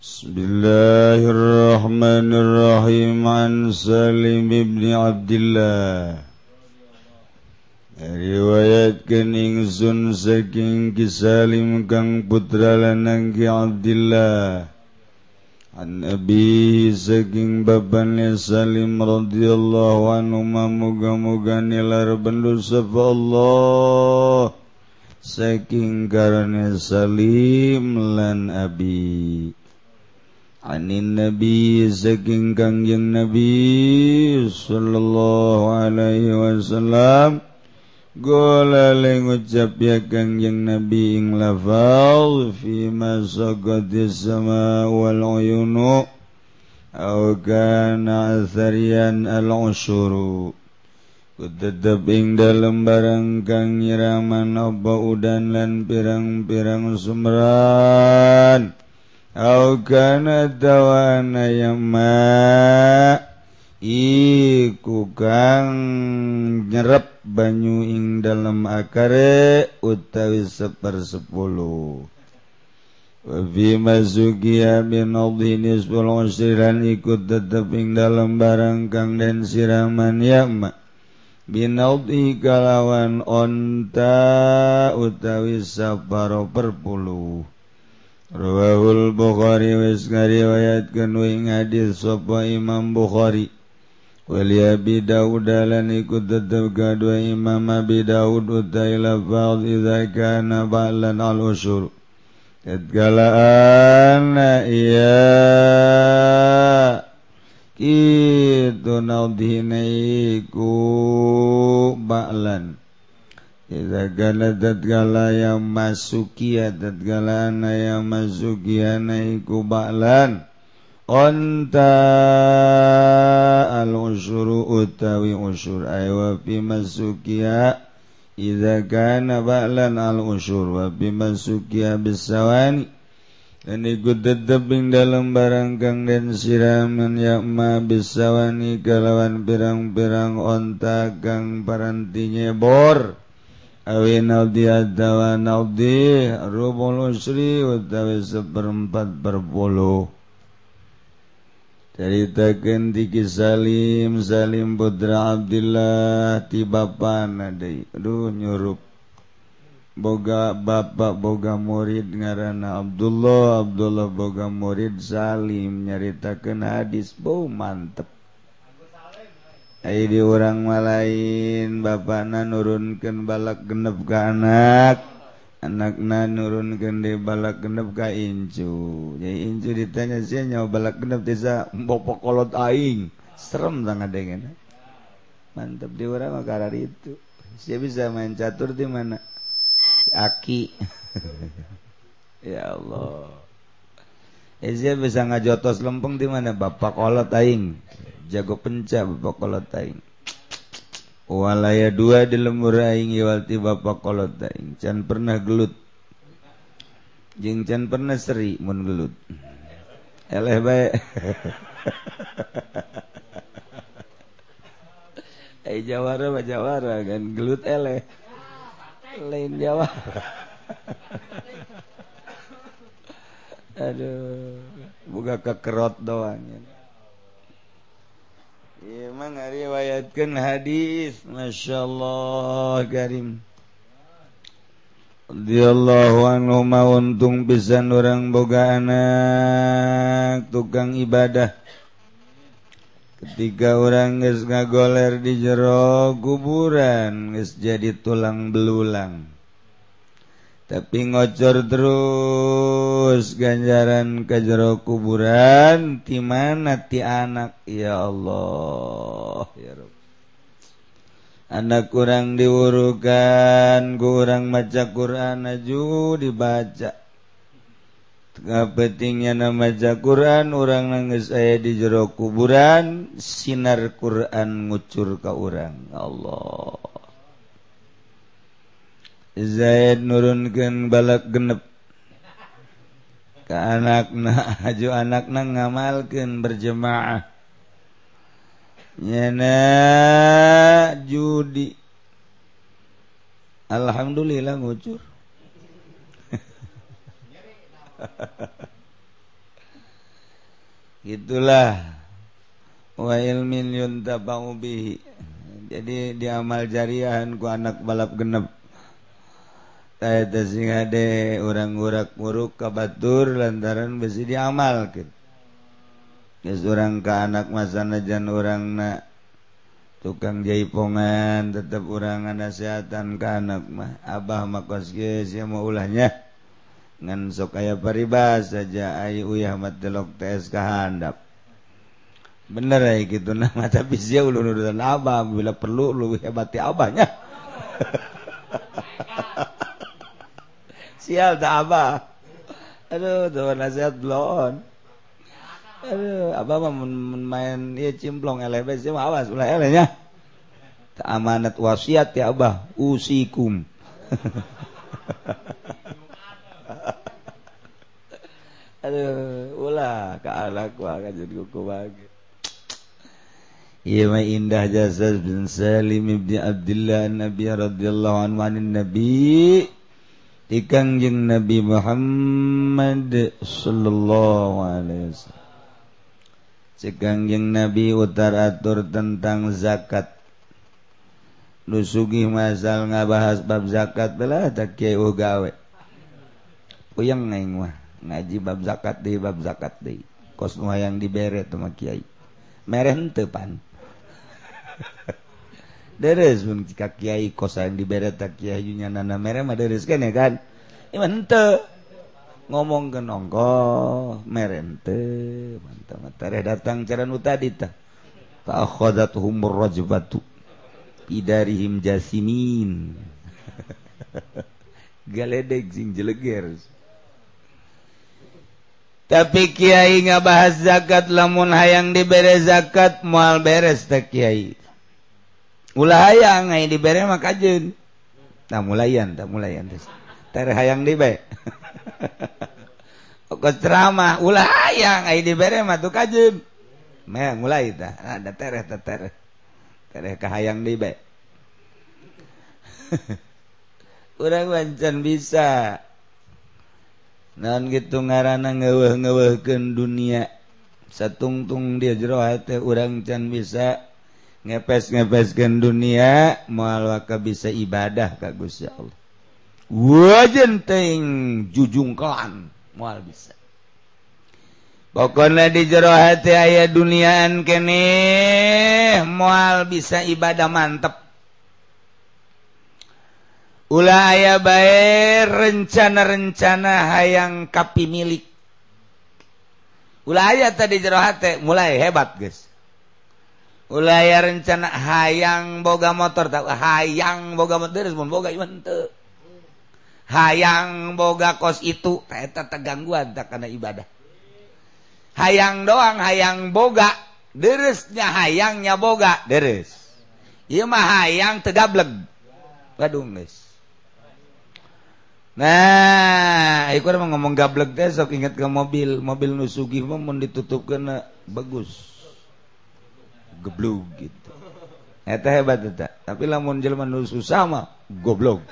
بسم الله الرحمن الرحيم عن سالم بن عبد الله riwayatkan ingsun saking kisalim kang putra lanang ki Abdullah an abihi saking babane Salim radhiyallahu anhu muga-muga nilar bendosa Allah. Saking karane Salim lan abi. Anin Nabi saking Kangjeng Nabi sallallahu alaihi wasallam gola le ngucap ya Kangjeng Nabi ing lafal fi ma sama wal uyunu au kana athariyan al ushuru Kutetep ing dalem barang kang nyiraman apa udan lan pirang-pirang sumran. tawana iku kang nyerep banyu ing dalam akare utawi sepersepuluh Wafi masukia bin Abdinis Siran ikut tetap ing dalam barang kang dan siraman yakma Binaldi kalawan onta utawi saparo perpuluh Rawahul Bukhari wis ngariwayatkeun wa ing hadis sapa Imam Bukhari. Wali Abi Dawud lan ikut tetep kadua Imam Abi Dawud utai fa'd idza kana ba'lan al-usyur. Tatkala ana iya Kitu naudhina iku ba'lan. Idza tatkala yang masukia tatkala ana yang masukiana iku ba'lan. Onta al usyuru utawi usyur ay wa fi masukia Idza kana ba'lan al usyur wa fi masukia bisawani. Dan ikut tetep ing dalam barang kang den siraman yakma bisawani kalawan pirang-pirang onta kang parantinya bor awi nadiata wa nadi rubul usri utawi seperempat berpuluh ceritakan di Salim Salim putra Abdullah ti bapana deui aduh nyurup. Boga bapak boga murid ngaranna Abdullah Abdullah boga murid Salim nyaritakan hadis. Bau mantep. Ay di orang malain Bapak na nurunkan balak genep ke anak Anak na nurun gede balak genep ka incu. Jadi incu ditanya sih nyawa balak genep desa mbok kolot aing? Serem sangat dengan mantap di orang makara itu. Saya bisa main catur di mana? Aki. Ya Allah. Eh, bisa ngajotos lempeng di mana? Bapak kolot aing. Jago penca bapak kolot aing. Walaya dua di lembur aing iwalti bapak kolot aing. Can pernah gelut. Jeng can pernah seri mun gelut. Eleh bae. Eh jawara mah jawara kan gelut eleh. Lain jawara aduh. Buka kekerot doang ya. emang ngariwayatkan hadis Masya Allah karim. Radiyallahu anhu untung pisan orang boga anak tukang ibadah. Ketika orang geus ngagoler di jero kuburan geus jadi tulang belulang. Tapi ngocor terus. Nyaos ganjaran ke jero kuburan ti mana ti anak ya Allah ya Rabb. Anak kurang diwurukan, kurang maca Quran aju dibaca. Tengah pentingnya nama maca Quran, orang nangis saya di jero kuburan, sinar Quran ngucur ke orang. Allah. Zaid nurunkan balak genep ke anak na aju anak na ngamalkan berjemaah. Nyana judi. Alhamdulillah ngucur. Itulah wailmin tabi jadi diamal jariahan ku anak balap genep sing ade orang-gurak muruk ka batur lantaran besi diamalkan. Yes, orang ke anak masanajan orang na tukang jaipongan tetap orang nasehatan ke anak mah. Abah makos ya mau ulahnya. Ngan sok kaya paribas saja ay uyah matelok TS kahandap. Bener ya gitu nama tapi sih ulun urusan abah bila perlu lu hebati abahnya. sial tak abah aduh tuh nasihat belum aduh abah mah main iya cimplong LB sih mah awas ulah elenya? Amanat wasiat ya abah. Usikum. Aduh, ulah ka anak wa ka jadi kuku bagi. Iya mah indah jasa bin Salim ibn Abdullah Nabi radhiyallahu anhu Nabi Kangjeng Nabi Muhammad sallallahu Alaihi Wasallam. Cekangjeng Nabi utar atur tentang zakat. Lu sugih masal ngabahas bab zakat belah tak kiai gawe. Puyeng neng mah ngaji bab zakat deh bab zakat deh. Kos yang diberet sama kiai. Mereh tepan deres pun jika kiai kos yang dibere tak kiai nya nana mereh mah deres kan ya kan? Iman ente. Ngomong ke nongko mereh ente mantap mantap datang cara nu tadi ta fa akhadathum rajbatu idarihim jasimin. Galedeg sing jeleger. Tapi Kyai nga bahas zakat lamun hayang diberre zakat mual beres tak Kyai Ulah hayang eh, ai dibere mah kajeun. Nah mulayan, tah mulayan teh. Tare hayang di ceramah, ulah hayang eh, ai dibere mah tuh kajeun. Meh mulai tah. Ada ah, tereh teh tereh. Tereh kahayang dibe. Urang wancan bisa. Naon gitu ngaranna ngeuweuh-ngeuweuhkeun dunia. Satungtung dia jero hate eh, urang can bisa ngepes-ngepeskan dunia malaka bisa ibadah ka Gusti Allah. wajenteng jujung kelan mual bisa. Pokoknya di jero hati aya duniaan kene mual bisa ibadah mantep. Ulah aya bae rencana-rencana hayang kapi milik. Ulah aya tadi jero hati mulai hebat guys. Ulah aya rencana hayang boga motor tak hayang boga motor pun boga iman teu. Hayang boga kos itu eta tegangguan tak kana ibadah. Hayang doang hayang boga deresnya hayangnya boga deres. Ieu mah hayang tegableg. Waduh guys. Nah iku mau ngomong gablek teh sok ingat ke mobil mobil nusugi mah mau ditutup kena bagus geblug gitu. Eta hebat eta. Tapi lamun jelema nu susah mah goblok.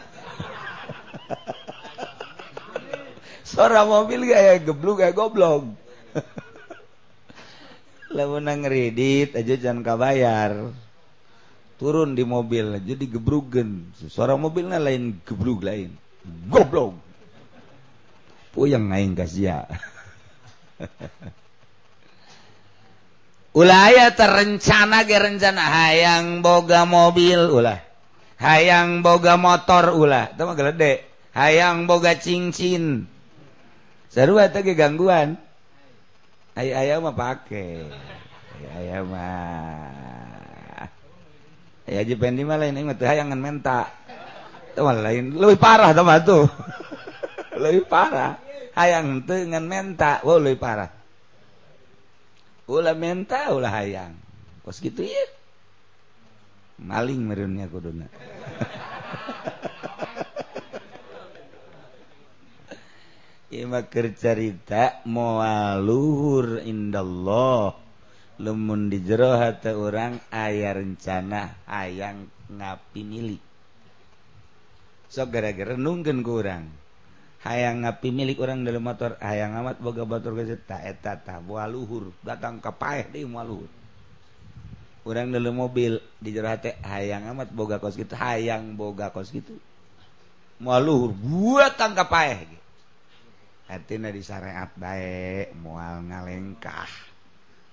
Suara mobil kayak geblug kayak goblok. Lamun nang kredit aja jangan kabayar. Turun di mobil jadi gebrugen suara mobilnya lain geblug lain. Goblok. Puyeng aing kasih ulah aya terencana ge rencana. Hayang boga mobil ulah. Hayang boga motor ulah. Itu mah gede. Hayang boga cincin. Sarua teh ge gangguan. Aya aya mah pake. Aya mah. Aya aja pendi mah lain inget hayangan menta. Lain. Lebih parah teman tuh. Lebih parah. Hayang dengan menta. Wow lebih parah ulah menta ulah hayang. Kos gitu ya. Maling merunnya kuduna. Ima kercarita mualuhur indallah. Lumun di jero hata orang ayah rencana hayang ngapi milik. So gara-gara nunggen kurang. -gara hayang ngapi milik orang dalam motor hayang amat boga batur geus eta tah buah luhur datang ka paeh di moal luhur. Urang dalam mobil di jero teh hayang amat boga kos gitu hayang boga kos gitu moal luhur buat tang ka paeh ge. Hartina disareat bae moal ngalengkah.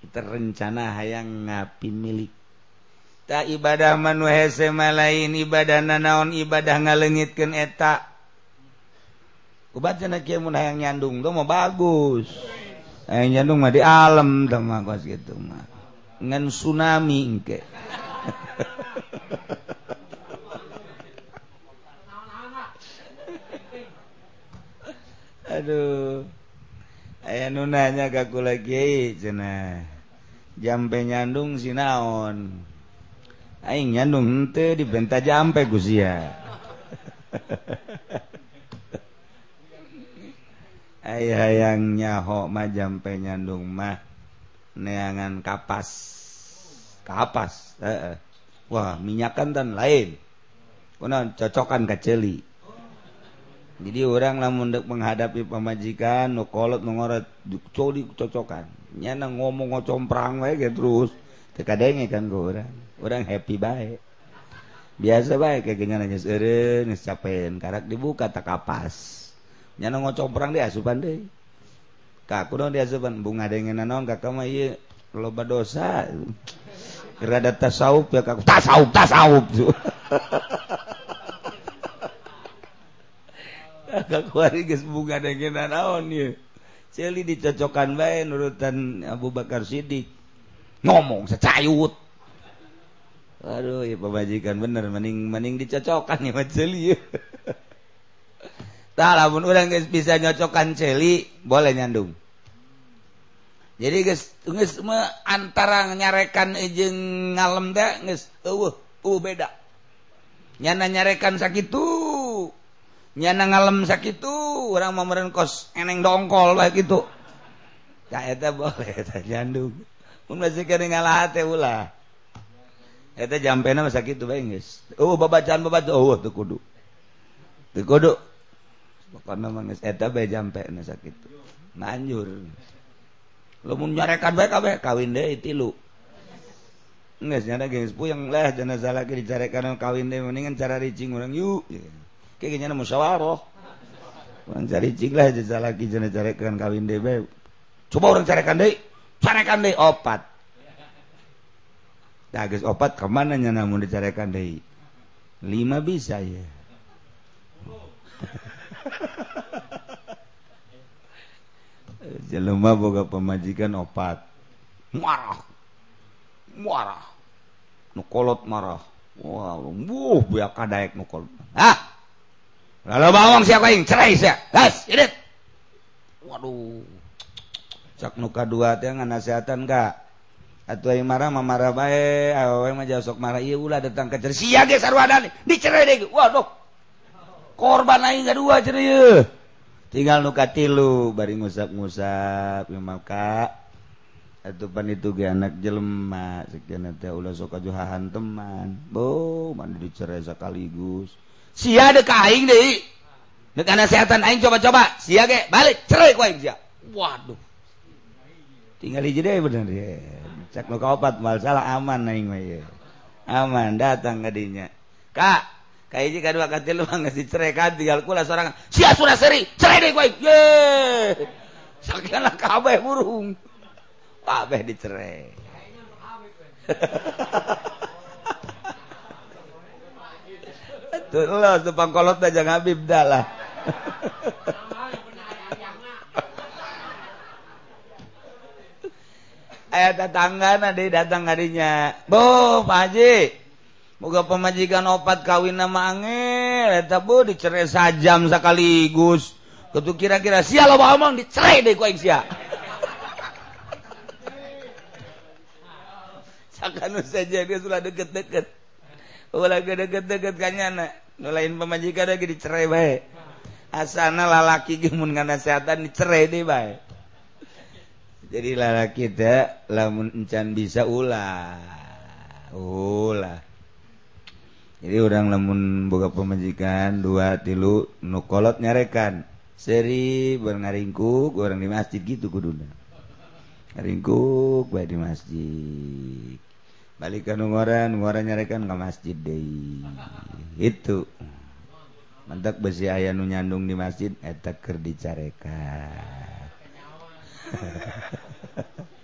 Terencana hayang ngapi milik. Tak ibadah manu hese malain ibadah nanaon ibadah ngalengitkeun eta. kubat cenah kieu mun hayang nyandung tuh mah bagus. Hayang nyandung mah di alam tuh mah kos gitu mah. Ngan tsunami ke. aduh. Aya nu nanya ka kula kiai cenah. Jampe nyandung sinaon aing nyandung henteu dibenta jampe ku sia. ay hayang nyaho majam penyandung mah neangan kapas. Kapas eh, eh. wah minyakan dan lain. Kuno cocokan kaceli jadi orang lah dek menghadapi pemajikan nukolot kolot nu coli cocokan. Nyana ngomong ngocomprang wae ge terus. Tekadenge kan gue orang. Orang happy baik biasa baik kayak gimana geus seren geus karak dibuka tak kapas. Nyana ngocok perang dia asupan deh. Kaku dong dia asupan. Bunga dengan nanon kakak mah iya loba dosa. Rada tasawuf ya kaku tasawuf tasawuf. Kaku hari guys bunga dengan naon ya celi dicocokkan bae nurutan Abu Bakar Siddiq. Ngomong secayut. Aduh ya pemajikan bener. Mending mending dicocokkan ya celi ya Nah, lamun orang guys bisa nyocokan celi, boleh nyandung. Jadi guys, guys antara nyarekan ejeng ngalem teh guys, uh, uh beda. Nyana nyarekan sakitu, nyana ngalem sakitu, orang mau kos eneng dongkol lah gitu. Nah, eta boleh, eta nyandung. Mun masih kena ngalah teh ulah. Eta jampena masa gitu bae guys. Uh babacaan babacaan, uh tuh kudu. Tuh kudu. manjur lumunyarekan baik kawin deh itu Nggak sih, de gengs yang lah salah lagi dicarekan kawin deh mendingan cara ricing orang yuk. Kayak gini kayaknya musyawarah orang cari cing lah jenazah lagi jangan carekan kawin deh baik coba orang carekan deh carekan deh opat. Nah guys opat kemana nya namun dicarekan deh lima bisa ya. jelema boga pemajikan opat. Marah marah nukolot marah. Wah lumbuh biak kadaek nukolot ah lalu bawang siapa yang cerai sih gas idit waduh. Cak nuka dua teh nganasihatan kak atau yang marah mah marah baik awewe mah jauh sok marah. Iya ulah datang ke cerai siya ge sarwadane dicerai deh waduh. korban aing kedua ceria tinggal nuka tilu bari ngusap-ngusap ya maka atupan itu ge anak jelema sekian teh ulah sok kajuhahan teman. Bo mandi dicerai sekaligus. Sia deuk ka aing deui. Deuk setan aing coba-coba. Sia ge balik cerai ku aing sia. Waduh. Tinggal hiji deui bener ya cek nu kaopat mal salah aman aing mah aman datang ka dinya. kak kati lu nggak cerai kan tinggal kula seorang sia sudah seri cerai deh gue ye. Sakitlah kabeh burung kabeh dicerai. Tuh lo tuh pangkolot aja ngabib dah lah. Ayat tetangga nanti datang harinya. Bu Pak Haji Moga pemajikan opat kawin nama angel, eta bu dicerai sajam sekaligus. Kutu kira-kira sia lo ngomong dicerai deh kau sia. Sakanu saja dia sudah deket-deket. Ulah deket-deket kanyana. Nulain pemajikan lagi dicerai baik. Asana lalaki gemun ngana kesehatan dicerai deh baik. Jadi lalaki teh lamun encan bisa ulah. Ulah jadi orang lemun boga pemajikan dua tilu nukolot nyarekan. Seri ngaringkuk orang di masjid gitu kuduna. Ngaringkuk baik di masjid. Balik ke nungoran nungoran nyarekan ke masjid deh itu. Mantap besi ayah nu nyandung di masjid eta ker dicarekan.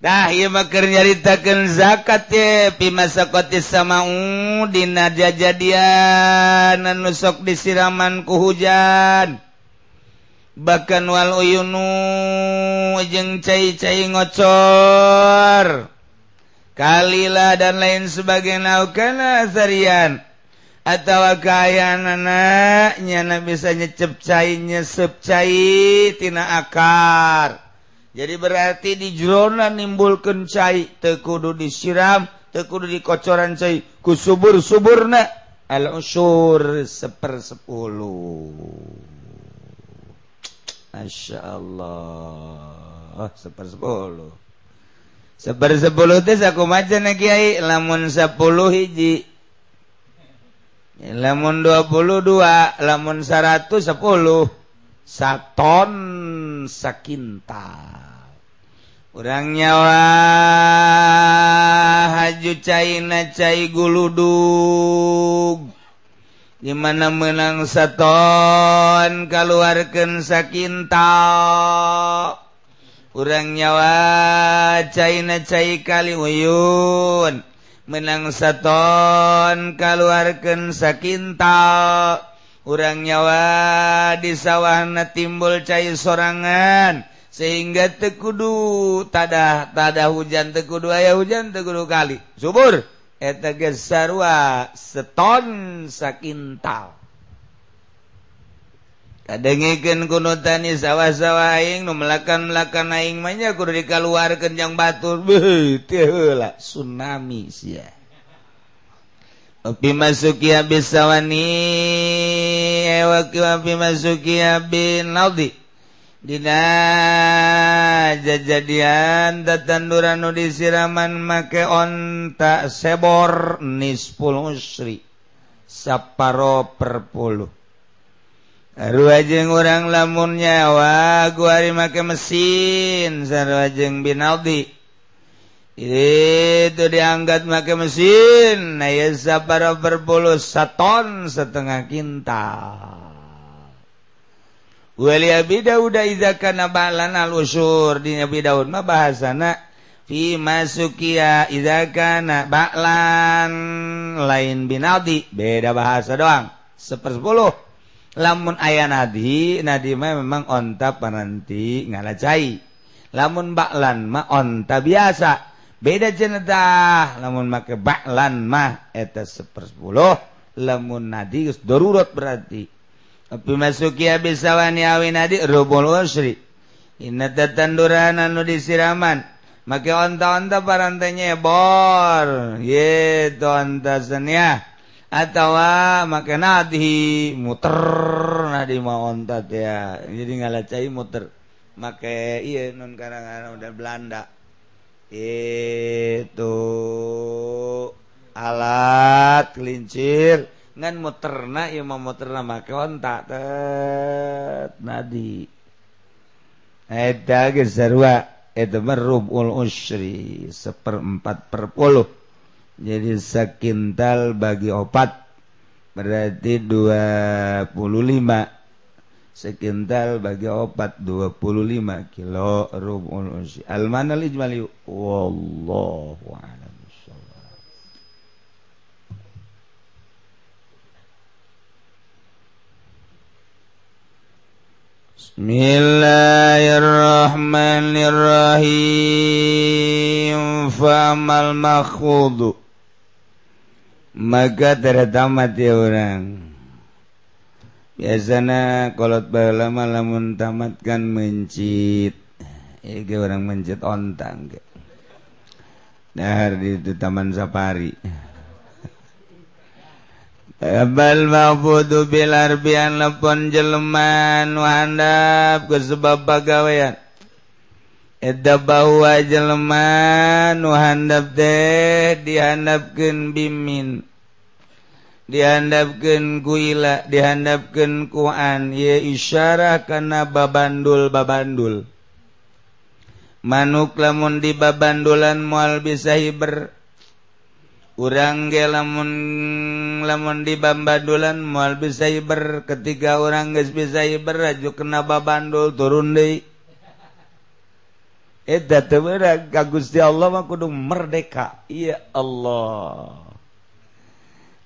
Nah, Dah makar nyaritakan zakat ya pimasakoti sama dina jajadian nusok disiraman ku hujan. Bahkan wal uyunu jeng cai-cai ngocor. Kalila dan lain sebagainya kana sarian. Atau kayaan anaknya bisa nyecep cai nyesep cai tina akar. Jadi berarti di jerona nimbulkan cair tekudu disiram tekudu di kocoran cair ku subur suburna al usur sepersepuluh. Masya Allah sepersepuluh. Sepersepuluh itu aku maca na kiai lamun sepuluh hiji. Lamun dua puluh dua lamun seratus sepuluh saton sakinta. Kurang nyawa haju China cairguludug dimana menang saton keluarkan sakinta. Kurang nyawa China cair kali uyun menang saton keluarkan sakintal orang nyawa di sawahna timbul cair sorangan sehingga tekudu tadah tadah hujan tekudu ayah hujan tekudu kali. Subur! Eta gesarwa seton sakintal. Kadengekeun kunutan sawah-sawah aing nu melakan-melakan aing mah nya kudu dikaluarkeun jang batur. Beuh teu heula tsunami sia. Opimazukia bisawani Ewaki wapimazukia bin naudi Dina jajadian tetanduran nu disiraman make onta sebor nispul usri. Saparo perpuluh Rua orang lamun nyawa Guari make mesin sarwajeng binaldi itu diangkat pakai mesin. Nah ya para berpuluh saton setengah kintal. Wali Abi Daud iza kana balan al usur di Abi Daud mah bahasana fi masukia iza kana balan. Lain binadi beda bahasa doang. Sepersepuluh. Lamun ayah nadi nadi mah memang onta penanti ngalacai. Lamun baklan mah onta biasa. beda jenetah lamun make baklan mah eta sepersepuluh lamun nadi geus darurat berarti. Tapi masuki habis sawani awi nadi rubul usri. Inna tatanduran anu disiraman. Make onta-onta parantainya bor. Ye onta senia atawa ah, make nadi muter nadi mau onta ya. Jadi ngalacai muter. Make iya non karangan udah Belanda. Itu. Alat kelincir. Muterna mau muterna make ontak nadi. Itu merubul usri seperempat perpuluh jadi sekintal bagi opat berarti dua puluh lima sekintal bagi opat dua puluh lima kilo rubul usri al mana ijmali wallahu a'lam Bismillahirrahmanirrahim. Famal makhudu maka tertamat ya orang biasanya kolot lama lamun tamatkan mencit. Iki orang mencit ontang ke. Dahar di itu taman safari Bal mabudu bilar bian lepon jeleman Nuhandap ke sebab pegawaian Eda bahwa jeleman Nuhandap teh dihandapkan bimin. dihandapkan kuila dihandapkan kuan ye isyarah karena babandul babandul manuk lamun di babandulan mual bisa hiber. Urang ge lamun lamun di babandulan mual bisa hiber. Ketika orang geus bisa hiber raju kena babandul turun deui. Eta teu Gusti Allah mah kudu merdeka. Iya Allah.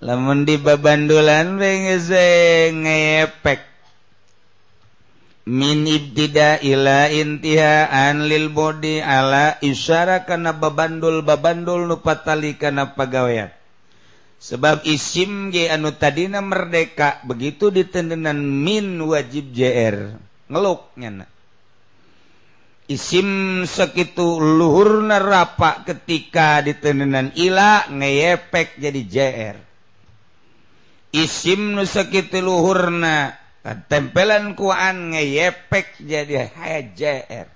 lamun di babandulan ngepek min ibtida ila intiha an lil bodi ala isyara kana babandul babandul nu patali kana pagawean. Sebab isim ge anu tadina merdeka begitu ditendenan min wajib jr ngeluk nyana. Isim sekitu luhurna rapa ketika ditendenan ila ngeyepek jadi jr isim nu nusakiti luhurna tempelan kuan ngeyepek jadi HJR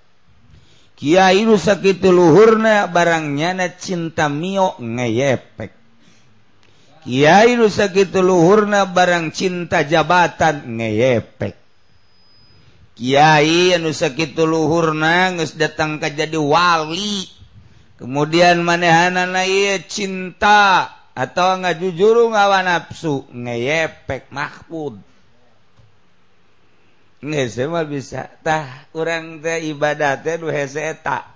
Kiai nu nusakiti luhurna barangnya na cinta mio ngeyepek Kiai nu nusakiti luhurna barang cinta jabatan ngeyepek Kiai anu nusakiti luhurna nges datang ke jadi wali. Kemudian manehanana iya cinta. atau nggak jujur ngawa nafsu? Ngeyepek mahfud. Nggak semua bisa. Tah orang teh ibadah ibadatnya duhe tak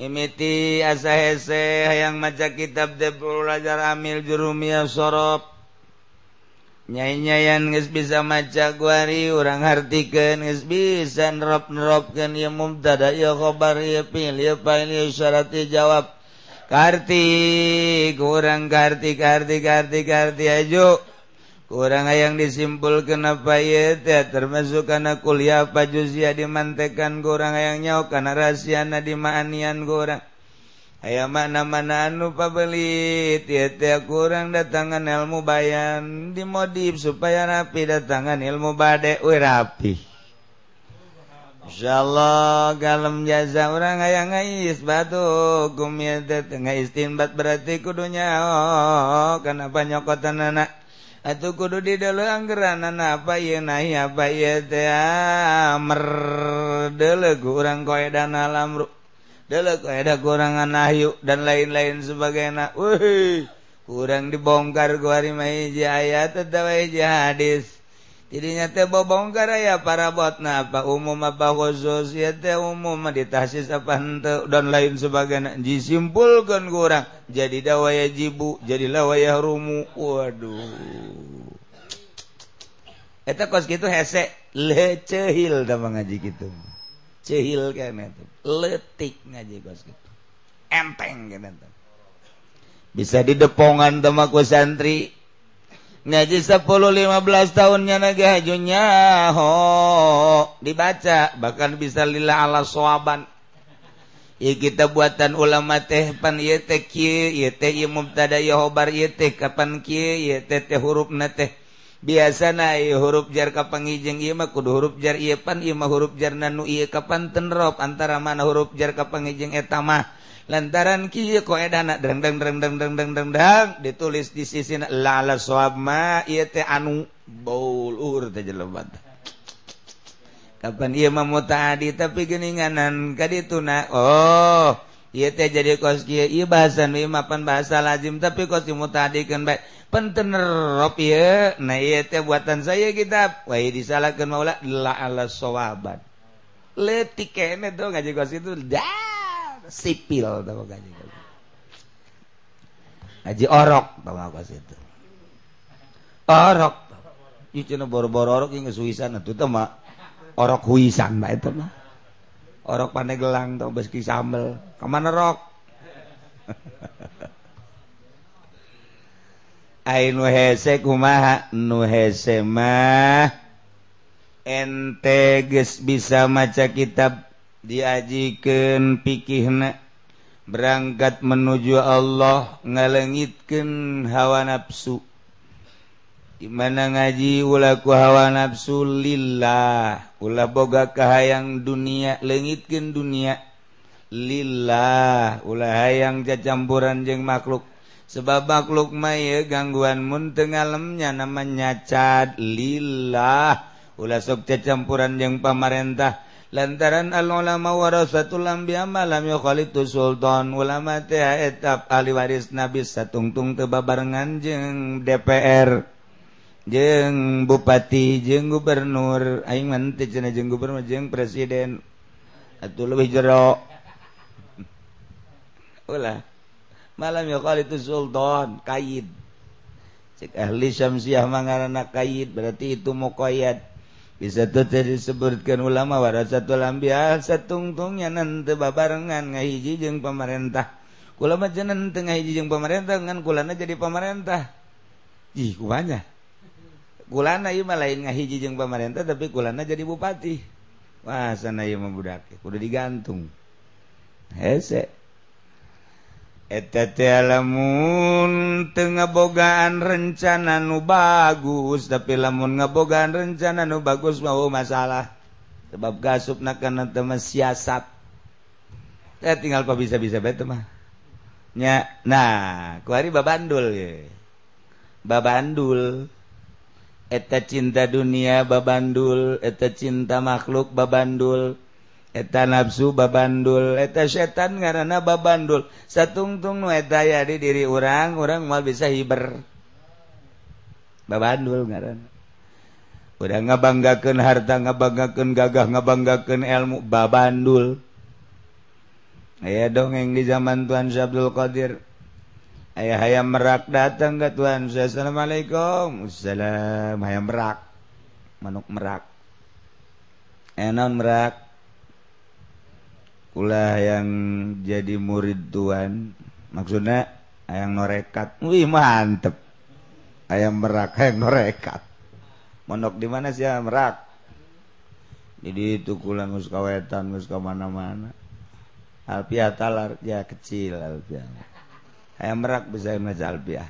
imiti asa hese yang maca kitab de belajar amil jurumia sorop nyai-nyayan nges bisa maca guari orang hartikan nges bisa nerop-neropkeun ya mumtada ya khabar ya pil ya pail ya syarat ya jawab. karti kurang karti karti karti karti aju kurang yang disimpul kenapa ya termasuk karena kuliah apa juzia dimantekan kurang yang nyau karena rahasiana dimaanian kurang. Ayah mana mana anu pabeli ya kurang datangan ilmu bayan dimodif supaya rapi datangan ilmu badek badai rapi. Insyaallah kalem jaza orang aya ngais batu kumil tengah istinbat berarti kudunya oh kenapa nyokotan anak atuh kudu di dulu anggeran anak apa ya nahi apa ya teh merdele kurang koe dan alam ru dele koe ada kurangan ahyu dan lain-lain sebagainya. Wih kurang dibongkar gua hari mah hiji ayat atau hadis. jadinya teh bobongkar ya para bot na apa umum apa khusus ya teh umum meditasi apa ente dan lain sebagainya. Disimpulkan kurang jadi dawaya jibu jadi lawaya rumu. Waduh. Eta kos gitu hese lecehil sama ngaji gitu cehil kan itu letik ngaji kos gitu enteng kan bisa didepongan sama ku santri. ngaji 10 15 tahunnya naga hajunya ho dibaca. Bahkan bisa lila ala soaban ya kita buatan ulama teh pan ieu teh kieu ieu teh ieu mubtada ieu khobar ieu teh kapan kieu ieu teh teh hurufna teh. Biasana ieu huruf jar ka pangijeng ieu mah kudu huruf jar ieu pan ieu mah huruf jar nanu ieu kapan tenrop antara mana huruf jar ka pangijeng eta mah. lantaran Ki koedana dendang ditulis di sisi lala swabma anu baulur jelebat kapan ia mau tadi tapi geninganan kadi tuna oh ia teh jadi kos kia iya bahasa nu mapan bahasa lazim tapi kos imu tadi kan baik pentenerop ya nah iya teh buatan saya kitab. Wah disalahkan maulah la ala sawabat letik kene tuh ngaji kos itu dah. sipil Haji orok itu orok. Cina boro-boro. Orok yang suisan itu tuh tema orok huisan mah itu mah orok pandai gelang tau beski sambel kemana rok. Ay nu hese kumaha. Nu hese mah ente bisa maca kitab diajikan pikihna berangkat menuju Allah ngalengitkan hawa nafsu. Dimana ngaji ulaku hawa nafsu lillah. Ulah boga kahayang dunia lengitkan dunia. Lillah ulah hayang jacampuran jeng makhluk. Sebab makhluk maya gangguan mun tengalemnya namanya cad. Lillah ulah sok jacampuran jeng pamarentah. lantaran al-ulama warasatul anbiya malam yukhalitu sultan ulama teh etap ahli waris nabi satungtung teu babarengan jeung DPR jeung bupati jeung gubernur. Aing mah teh cenah jeung gubernur jeung presiden. Atuh leuwih jero. Ulah. Malam yukhalitu sultan kaid. Cek ahli syamsiah mangarana kaid berarti itu muqayyad. bisa tuh disebutkan ulama war satu lambiasa tungtungnya nante babarengan ngahiji jeung pemerintah. Ulama jenen tengah ngahiji jeung pemerintah ngan kulana jadi pemerintah. Ih kumanya. Kulana ieu mah lain ngahiji jeung pemerintah tapi kulana jadi bupati. Wah sana ieu mah budak kudu digantung. Hese. lamun tebogaan rencana nu bagus tapi lamun ngebogaan rencana nu bagus mau masalah. Sebab gasub na karena teman siasat. Saya tinggal kok bisa-bisa betnya nah kuari babandul ye. babandul eta cinta dunia babandul eta cinta makhluk babandul eta nafsu babandul. Eta setan ngaranna babandul. Satungtung nu eta ya di diri orang orang mal bisa hiber. Babandul ngaranna udah ngabanggakeun harta ngabanggakeun gagah ngabanggakeun ilmu babandul. Aya dongeng di zaman Tuhan Abdul Qadir. Ayah hayam merak datang ke Tuhan. Assalamualaikum. Assalam hayam merak. Manuk merak. Enon merak Ulah yang jadi murid Tuhan. Maksudnya ayam norekat. Wih mantep. Ayam merak yang norekat. Monok di mana sih merak? Jadi itu kulang mus kawetan mus mana-mana. Alpiah talar ya kecil alpiah. Ayam merak bisa ngaca alpiah.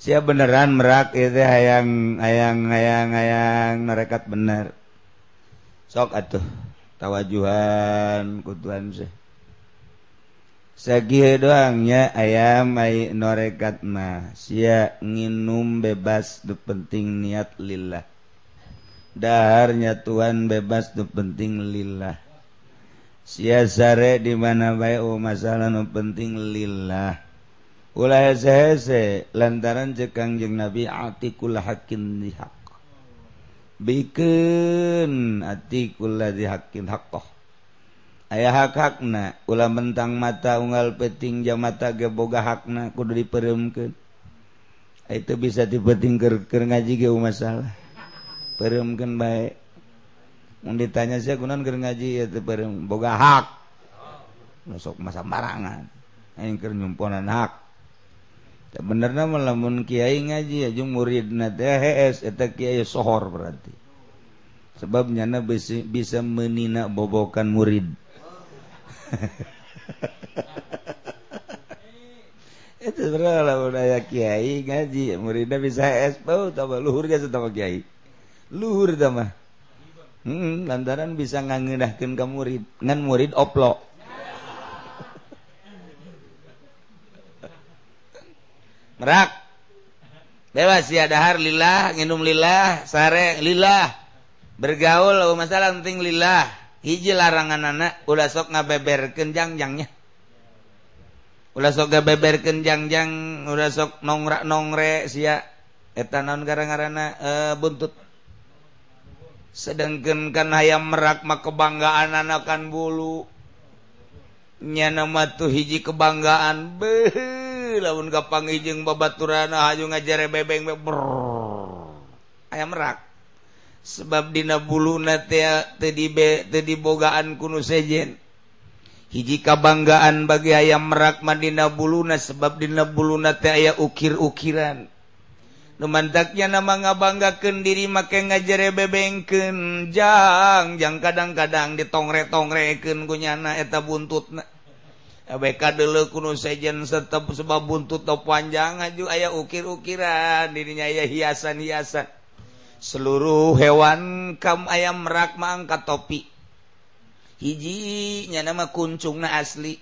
Siapa beneran merak itu ayang ayang ayang ayang norekat bener. Sok atuh tawajuhan kutuan sih. Segi doangnya ayam ay norekat mah. Sia nginum bebas tu penting niat lillah. Daharnya Tuhan bebas tu penting lillah. Sia sare di mana bae oh masalah nu penting lillah. Ulah hese lantaran cekang jeung nabi atikul hakin dihak. bikin atikula dihakin hakoh ayaah hak hakna ulang mentang mata unggal peting jam mata geboga hakna kudu diperemkan itu bisa dipeting ker, ker ngaji ge masalah peremkan baik mau ditanya saya kunan ker ngaji ya perem boga hak. Masuk masa barangan yang ker nyumponan hak. bener nama lamun Kyai ngaji aja murid sohor berarti. Sebabnya na bisa, bisa menina bobokan murid. Itu sebenarnya budaya Kiai ngaji muridnya bisa HS bau tambah luhurnya sama Kiai. Luhur tambah hmm, lantaran bisa ngangenahkan ke murid ngan murid oplok merak. Bebas ya dahar lillah nginum lillah sare lillah bergaul lalu masalah penting lillah hiji larangan anak ulah sok ngabeber kenjang-jangnya ulah sok ngabeber kenjang-jang ulah sok nongrak nongre sia. Eta naon gara-garana e, eh, buntut. Sedangkan kan hayam merak mah kebanggaan anakan bulu. Nyana tuh hiji kebanggaan beuh. laun gapangi jeung babaturan ayu ngajare bebeng be aya merak. Sebab dina buluna tadi tadi bogaan kuno sejen. Hiji kabanggaan bagi ayam merak Madina buluna sebab dina buluna teh aya ukir-ukiran. Numantaknya nama ngabanggakeun diri make ngajare bebengkeun jang jang kadang-kadang ditongre-tongrekeun kunyana eta buntutna. BK dulu kuno sejen setep sebab buntut atau panjang aju ayah ukir-ukiran dirinya ayah hiasan-hiasan. Seluruh hewan kam ayam merak mangkat topi. Hijinya nama kuncungna asli.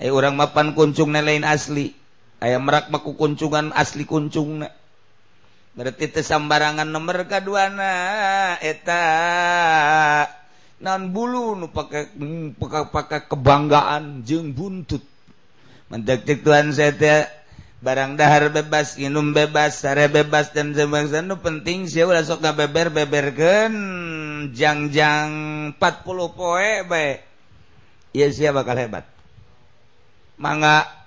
Ayo orang mapan kuncungna lain asli. Ayam merak maku kuncungan asli kuncungna. Berarti itu sambarangan nomor kedua eta. nan bulu nu pakai pakai, pakai kebanggaan jeng buntut. Mentek Tuhan saya teh barang dahar bebas minum bebas sare bebas dan sebagainya. Nu penting sih udah sok beber beberkan jangjang 40 poe baik ya sih bakal hebat. Mangga.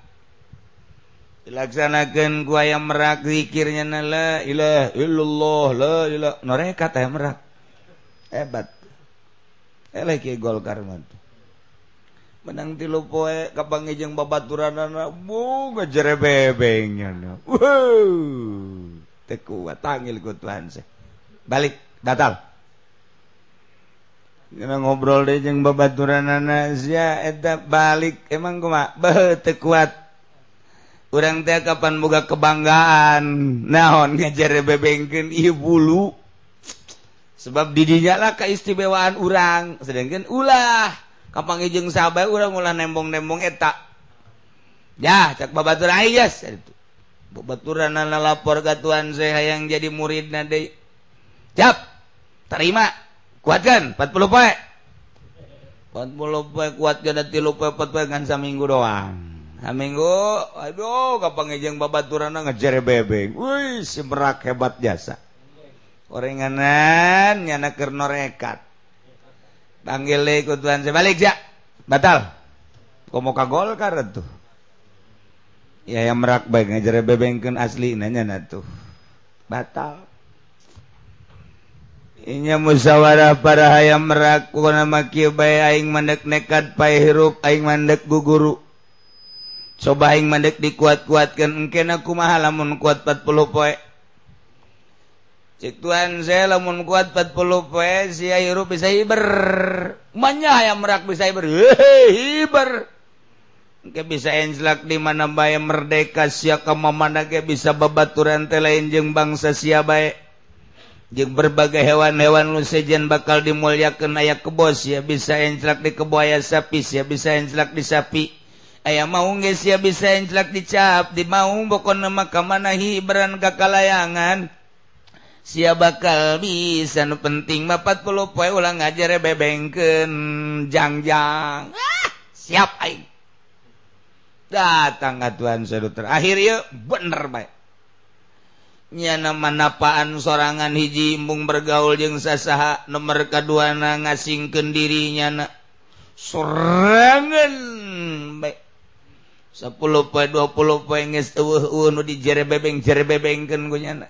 Dilaksanakan gua yang merak zikirnya na la ilah illallah la ilah mereka teh merak. Hebat. Golkar menang tilu poe kapangi jeung babaturan anak bunga jere bebengnya wow teku tangil ku Tuhan seh. Balik datal. Kena ngobrol deh jeng babaturan anak sia eta balik. Emang kumaha beuh teu kuat. Urang teh kapan boga kebanggaan. Naon ngajare bebengkeun ieu bulu. sebab didinyalah keistimewaan urang. Sedangkan ulah kapangi ijeng sahabat urang ulah nembong-nembong etak ya cak babaturan ayas itu babaturan anak lapor ke Tuhan saya yang jadi murid deui. Cap terima kuatkan 40 poe. 40 poe kuatkan dan 30 poe 40 poe kan saminggu doang. Saminggu aduh kapangi jeung babaturan ngejar bebeng. Wih si merak hebat jasa. oranganan nyana kernorekat panggil ikutan sebalik ya batal. Komo ka golkar tuh? Ya yang merak baik. Ngajar bebengken asli nanya tuh. Batal. Inya musyawarah para hayam merak. Kuna maki bae aing mandek nekat pae hirup aing mandek guguru. Coba aing mandek dikuat-kuatkan. Engken aku mah lamun kuat 40 poe. cek tuan saya lamun kuat 40 poe si hirup bisa hiber. Manya yang merak bisa hiber. hiber. Ke bisa enjlak di mana bae merdeka sia ka ke bisa babaturan teh lain jeung bangsa sia bae. Berbagai hewan-hewan lu sejen bakal dimuliakan aya kebos ya bisa enjlak di kebuaya sapi ya bisa enjlak di sapi. Ayah mau nggih ya bisa enjlak di cap, di mau pokok maka mana hiberan kakalayangan. si bakal bisa nu penting mapat puluh poe ulang ngajar bebengken jangjang. Ah, siap aing. Datang atuhan sedu terakhir ya bener baik nyana manapaan sorangan hiji embung bergaul jeung sasaha nomor kedua na ngasingken diri nyana. Sorangan baik sepuluh poe dua puluh poe geus eueuh uh, nu dijere bebeng jere bebengken ku nyana.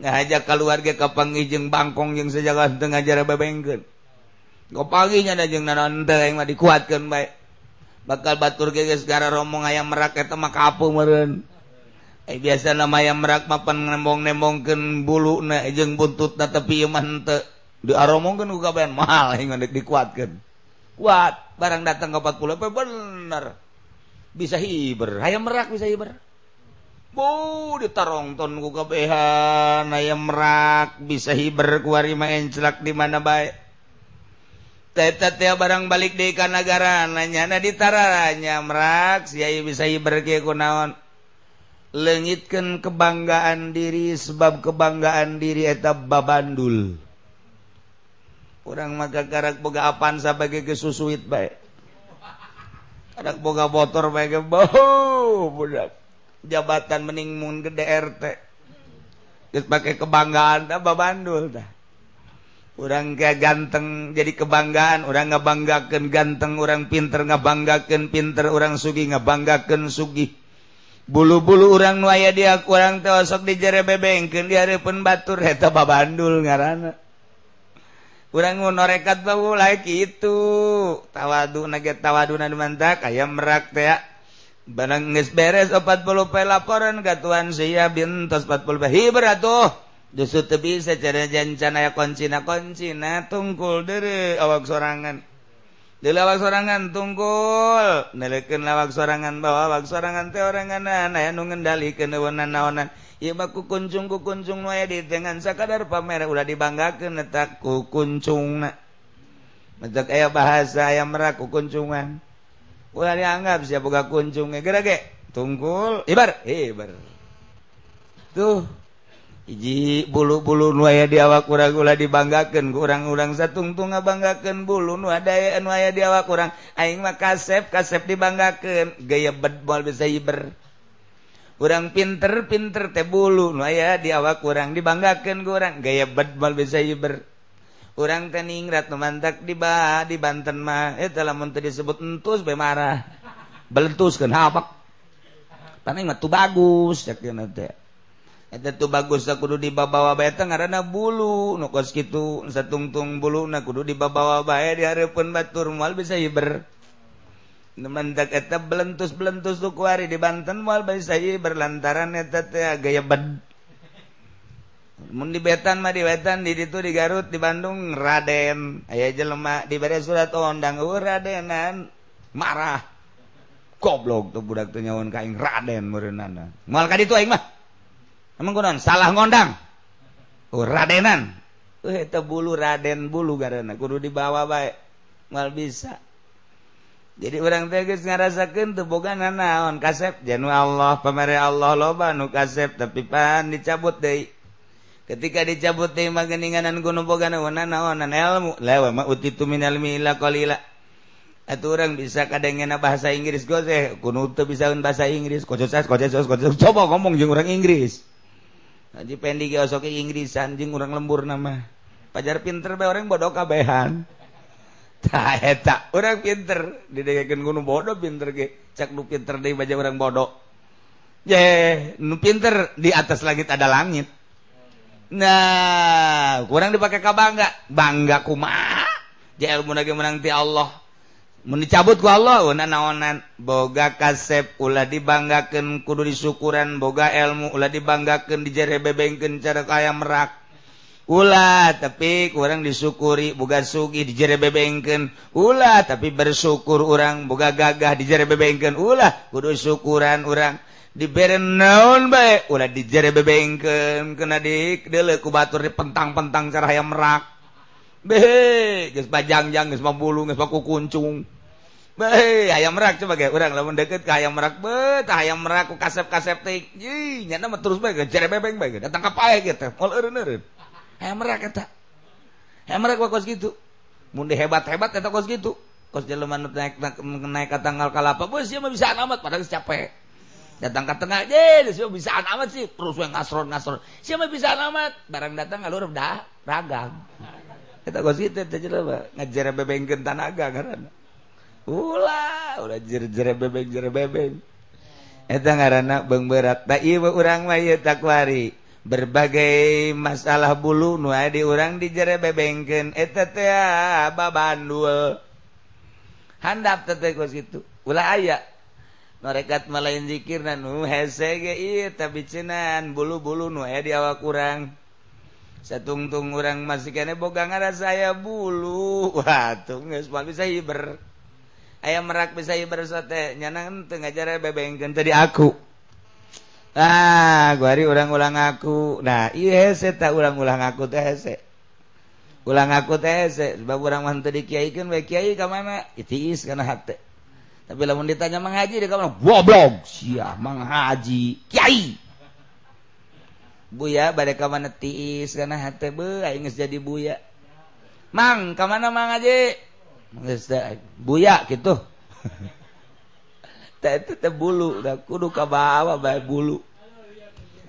ngajak keluarga kapangi jeung bangkong yang sejagat tengah ngajar babengkeun kok paginya ada jeng teu yang mah dikuatkeun bae bakal batur geus gara romong ayam merak eta mah kapu meren eh biasa nama ayam merak mapan nembong-nembongkeun buluna jeung buntutna tepi ieu mah henteu. Diaromongkeun ku kabehan mahal yang mah dikuatkeun. Kuat barang datang ke 40 apa bener? Bisa hiber ayam merak bisa hiber. Bu ditarongton ku kebehan aya merak bisa hiber kuari main celak di mana baik. Teta tia barang balik di negara nanya na ditaranya merak si bisa hiber ke kunaon. Lengitkan kebanggaan diri sebab kebanggaan diri eta babandul. Orang maka karak boga apan sebagai kesusuit baik. Karak boga motor baik boh budak. jabatan meningmun ke DRT terus pakai kebanggaan apa bandul dah orang kayak ganteng jadi kebanggaan orang ngebanggakan ganteng orang pinter ngebanggakan pinter orang sugi ngebanggakan sugi bulu-bulu orang nuaya dia kurang teosok di jere bebengkeun di hari pun batur eta babandul ngarana kurang ngonorekat bae lagi itu. Tawadu naget tawadu tawaduna mantak ayam merak teh barang beres 40 pe laporan ka tuan saya bintos 40 hibratuh justru bisa cara jancana aya koncina koncina tungkul dari awak sorangan. Di lawak sorangan tungkul. Nelekin lawak sorangan bawa awak sorangan teh orangan ya nu ngendalikeun eueunan naonan ieu mah kukuncung kukuncung wae di tengan sakadar pamer. Ulah dibanggakeun eta ku kukuncungna Mentak aya bahasa aya merak kukuncungan ulah dianggap siapa boga kuncung gerage tunggul ibar. Eh, ibar. Tuh iji bulu-bulu nuaya diawak kurang gula dibanggakan kurang-urang satungtung ngabanggakan bulu. Nu ada nuaya diawak kurang aing mah kasep kasep dibanggakan gaya bed bisa ibar kurang pinter pinter teh bulu. Nuaya diawak kurang dibanggakan kurang gaya bed bisa ibar orang tening ratu mantak diba di Banten mah. Eh dalam untuk disebut entus be marah. Belentus kan hapak paling mah tuh bagus yakin teh. Eh, eta tuh bagus kudu dibabawa bae teh ngaranna bulu. Nu kos kitu satungtung bulu na kudu dibabawa bae di hareupeun batur moal bisa iber Nemendak eta eh, belentus-belentus tuh kuari di Banten moal bisa iber lantaran eta teh gaya bed. di Betan mah di Wetan di itu di Garut di Bandung Raden. Aya jelemak di bad surat ondang oh, Radenan marah. Goblok tuh budak tuh nyawan kain Raden merenana moal ka ditu aing mah. Emang kunaon? Salah ngondang. Oh Radenan eh uh, bulu Raden bulu garana kudu dibawa bae. Moal bisa. Jadi orang teges ngarasakan tuh boga nanaon kasep. Janu Allah pamere Allah loba nu kasep tapi pan dicabut deh ketika dicabut teh mageninganan gunung boga naonan naonan ilmu. Lewa ma utitu minal mila qalila. Atuh orang bisa kadengena bahasa Inggris goze kuno teu bisa bahasa Inggris. Kocosas kocosas kocosas coba ngomong jeung urang Inggris. Haji Pendi ge osoke Inggrisan jeung urang lembur nama. Pajar pinter bae orang bodoh kabehan. Tah eta. Urang pinter. Didegekeun gunung bodoh pinter ge. Cak nu pinter deui baja urang bodoh. Ye nu pinter. Di atas langit ada langit. Nah, kurang dipakai ka bangga. Bangga kuma. Ja ilmu lagi menanti Allah. Menicabut ku Allah oh, unan naonan boga kasep ulah dibanggakeun kudu disukuran boga ilmu ulah dibanggakeun dijere bebengkeun cara kaya merak. Ulah tapi kurang disyukuri boga sugi dijere bebengkeun. Ulah tapi bersyukur orang boga gagah dijere bebengkeun. Ulah kudu syukuran orang. diber naon baik udah dijere bebengken kena dik dele ku batur di pentang-pentang cara yang merak. Behe geus bajangjang geus mambulu geus paku kuncung behe ayam merak coba ge urang lamun deket ka ayam merak bet ah, ayam merak ku kasep-kasep teh ih nyana mah terus bae jere bebeng bae datang ka pae ge teh mol eureun-eureun. Hayam merak eta. Ayam merak kos gitu. Mun hebat-hebat eta kos gitu. Kos jelema naik naik ka tanggal kalapa beuh ieu mah bisa amat padahal capek. datang ke tengah je bisa amat sih. Terus yang ngasron ngasron. Siapa bisa amat barang datang ngalur dah ragang kita kos kita aja lah ngajar bebeng tanaga karena ulah ulah jer jer bebeng jer bebeng. Eta ngarana beng berat. Tak iya orang mah tak wari berbagai masalah bulu nu di orang di jere bebengken eta teh ah, babandul handap teteh kos itu ulah ayak merekakat malain dzikir na nu tabian bulu-bulu nu di awak kurang satungtung orang masih kene boga nga saya bulu. Watung bisa hiber. Ayam merak bisa hiber sote nyanang tengah jara bebengken tadi aku. Ah guari orang-ulang aku. Nah iya hese tak ulang-ulang aku teh hese. Ulang aku teh hese sebab orang mantu di kiai kan baik kiai kemana itis karena hati tapi lamun ditanya menghaji dia kamu goblok. Sia menghaji kiai. Buya bade ka mana tiis kana hate be aing geus jadi buya. Mang ka mana mang haji geus buya gitu teh itu teh bulu da kudu ka bawa bae bulu.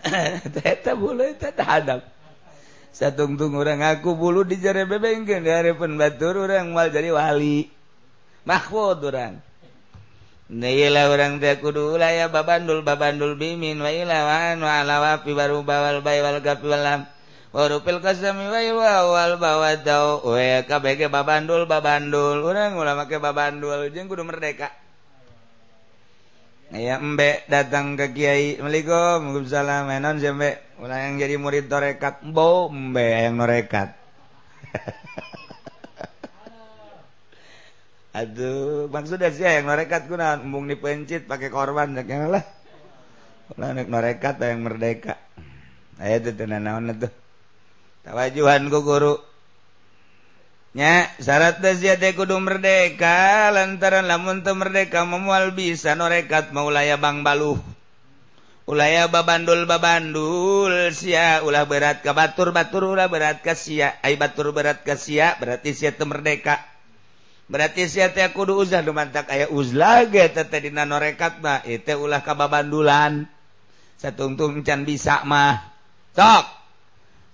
Teh teh bulu teh hadap. Satungtung orang aku bulu di jare bebengkeun di hareupeun batur urang mal jadi wali. Mahfud urang. Nila orang dia kudu ulaya babandul babandul bimin wa ilawan wa alawapi baru bawal bay wal gapi walam warupil kasami wa wal bawadau we kabege babandul babandul. Orang ulama ke babandul. Jeung kudu merdeka. Ya embe datang ke kiai Assalamualaikum Waalaikumsalam. Enon si embe? Ulah yang jadi murid torekat. Mbo embe yang norekat. Aduh, maksudnya sih yang norekat kuna embung dipencit pakai korban dak yang lah. Ulah nek norekat yang merdeka. Aya teh teu naon tuh. Tawajuhan ku guru. Nya, syarat teh sia teh kudu merdeka lantaran lamun teu merdeka memual bisa norekat maulaya bang baluh. Ulaya babandul babandul sia ulah berat ka batur batur ulah berat ka sia ai batur berat ka sia berarti sia teu merdeka. berarti si kudu uzah dumantak aya uzlage tete dina norekat mah. Itu ulah ka babandulan satungtung can bisa mah. Sok!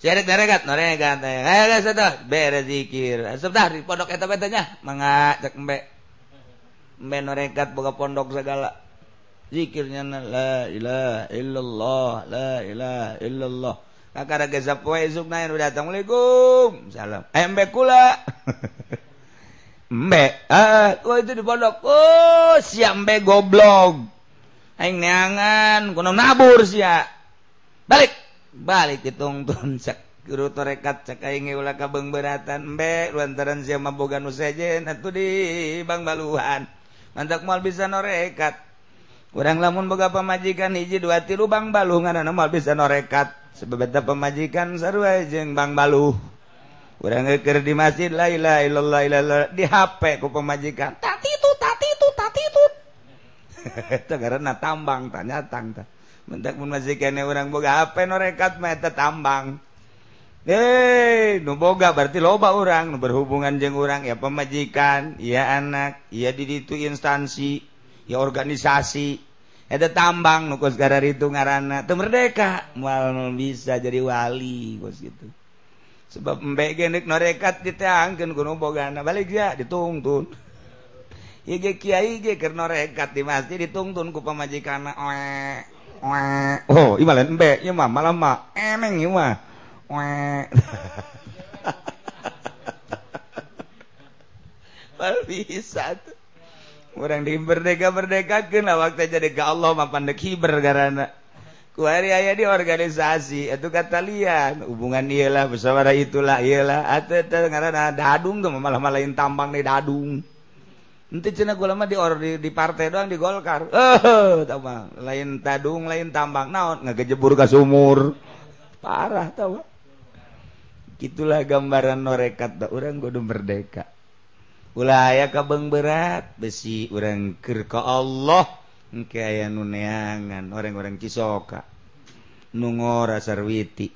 Syarat norekat norekat ayo guys satu beres zikir sebentar di pondok eta betanya mangacak embe. Embe norekat boga pondok segala. Zikirnya la ilaha illallah la ilaha illallah. Kakara geza poe esuk naen datang. Assalamualaikum salam. Eh, embe kula. Mbe ah, itu di. Oh, siap mbe goblok. Neangan, kuno nabur si Balik, balik ditungtun cek guru torekat cek aing ulah kabeng beratan mbe lantaran sia maboga nu sejen atuh di Bang Baluhan. Mantak mal bisa norekat. Kurang lamun boga pemajikan hiji dua tilu Bang Baluh ngarana mal bisa norekat. Sebab pemajikan sarua jeung Bang Baluh. kurang ngeker di masjid laila ilallah ilallah di HP ku pemajikan. Tati itu tati itu tati itu itu karena tambang tanya tang mentak pun majikannya orang boga HP norekat mah eta tambang. Eh nu boga berarti loba orang nu berhubungan jeung orang ya pemajikan ya anak ya di itu instansi ya organisasi. Eta tambang nu gara itu ngarana teu merdeka. Moal bisa jadi wali kos gitu. sebab mbe genek norekat diteangkan kuno bogana. Balik ya ditungtun Iye kiai ge keur norekat di masjid ditungtun ku pemajikan oe oe. Oh ieu mah lain mbe mah malah mah emeng ieu mah. Oe. Pal bisa Orang di diberdeka berdekakeun awak waktu jadi ke Allah mah pandek hiber garana. Ku aya di organisasi. Itu kata lihat hubungan ialah bersawara itulah ialah dadung malah-mala lain tambang nih dadung. Cina lama di or di partai doang di Golkar. Eh lain tadung lain tambang. Naon? Ngejebur ke sumur. Parah tahu gitulah gambaran norekat orang kudu merdeka. Ulah aya kabeng berat. Besi orang ker ke Allah aya nuneangan orang-orang cisoka. Nungora sarwiti.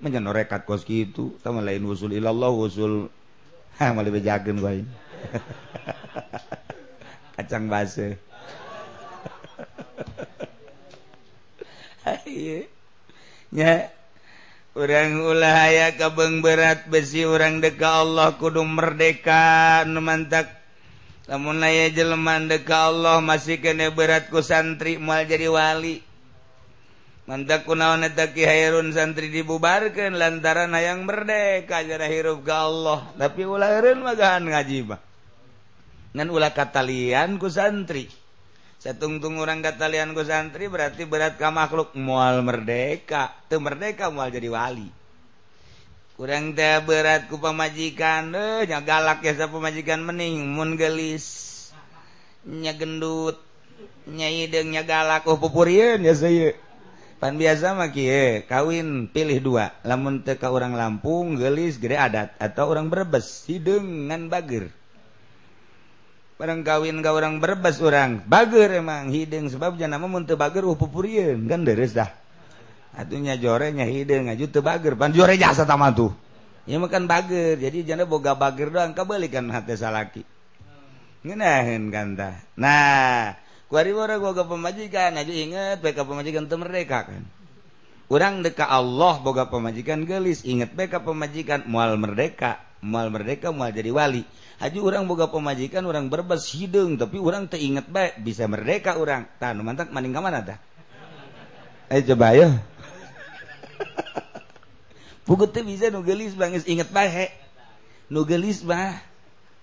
Menjan rekat kos gitu. Sama lain usul ilallah usul ha malah bejakeun gua kacang base ya. Orang ulah aya kabeng berat besi orang deka Allah kudu merdeka numantak namun aya jelman deka Allah masih kene beratku santri mal jadi wali. Mantak kunaon eta Ki Hairun santri dibubarkeun lantaran hayang merdeka jara hirup ka Allah. Tapi ulah eureun magahan ngaji mah. Ulah katalian ku santri. Satungtung orang katalian ku santri berarti berat ka makhluk mual merdeka. Tuh merdeka mual jadi wali. kurang teh beratku pemajikan ehnya galak ya pemajikan mening. Mun gelisnya gendut. Nyaidengnya galak. Oh pupurian ya saya pan biasa makie eh, kawin pilih dua. Lamun teka orang Lampung gelis gede adat. Atau orang berbes ngan bager. Barang kawin ke orang berbes orang bager emang hidung sebab jangan nama mun teu bager oh pupurian kan deres dah. atunya jorenya hide ngaju teu bager. Pan jore jasa tama tuh. Ya makan bager jadi janda boga bager doang kabalikan hati salaki. Ngenahin kan tah. Nah kuari orang boga pemajikan aja inget beka pemajikan teu mereka kan. Orang deka Allah boga pemajikan gelis inget beka pemajikan mual merdeka mual merdeka mual jadi wali. Haji orang boga pemajikan orang berbes hidung tapi orang teu baik bisa merdeka orang tah nu mantak maning ka mana tah? Eh coba ya bisa nugelis bangis inget baik nugelis mah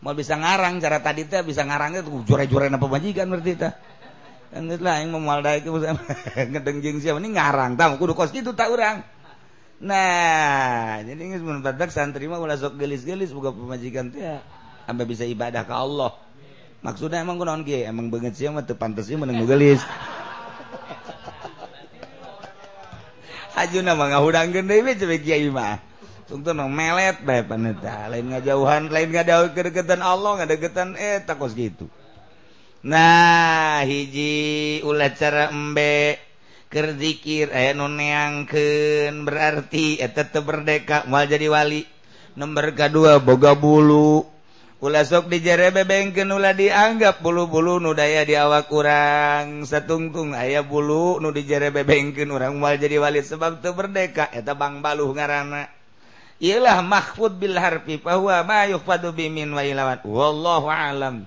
mau bisa ngarang cara tadi teh bisa ngarangnya tuh jure jure apa majikan berarti teh Enggak lah yang memual daik ngedengjing siapa ini ngarang tahu kudu kos gitu tak orang. Nah, jadi geus mun badak santri mah ulah sok gelis-gelis buka pemajikan teh sampai bisa ibadah ke Allah. Maksudnya emang kunaon ge, emang banget sih mah teu pantes ieu meneng gelis. Hajuna mah ngahurangkeun deui we ceuk kiai mah. Tungtun mah melet bae paneta, lain ngajauhan, lain ngadauh kedeketan Allah, ngadeketan eh takos gitu. Nah, hiji ulah cara embe keur aya eh, nu neangkeun berarti eh, eta teu berdeka moal jadi wali. Nomor kedua boga bulu Ula sok dijerebe bengken nula dianggap bulu-bulu nudaya di awak kurang setungtung aya bulu nu dijerebe bengken orang mual jadi wali sebab tuh berdeka. Eta bang baluh ngarana. Ialah mahfud bil harfi bahwa ma yuqadu bimin wa ilawat wallahu alam.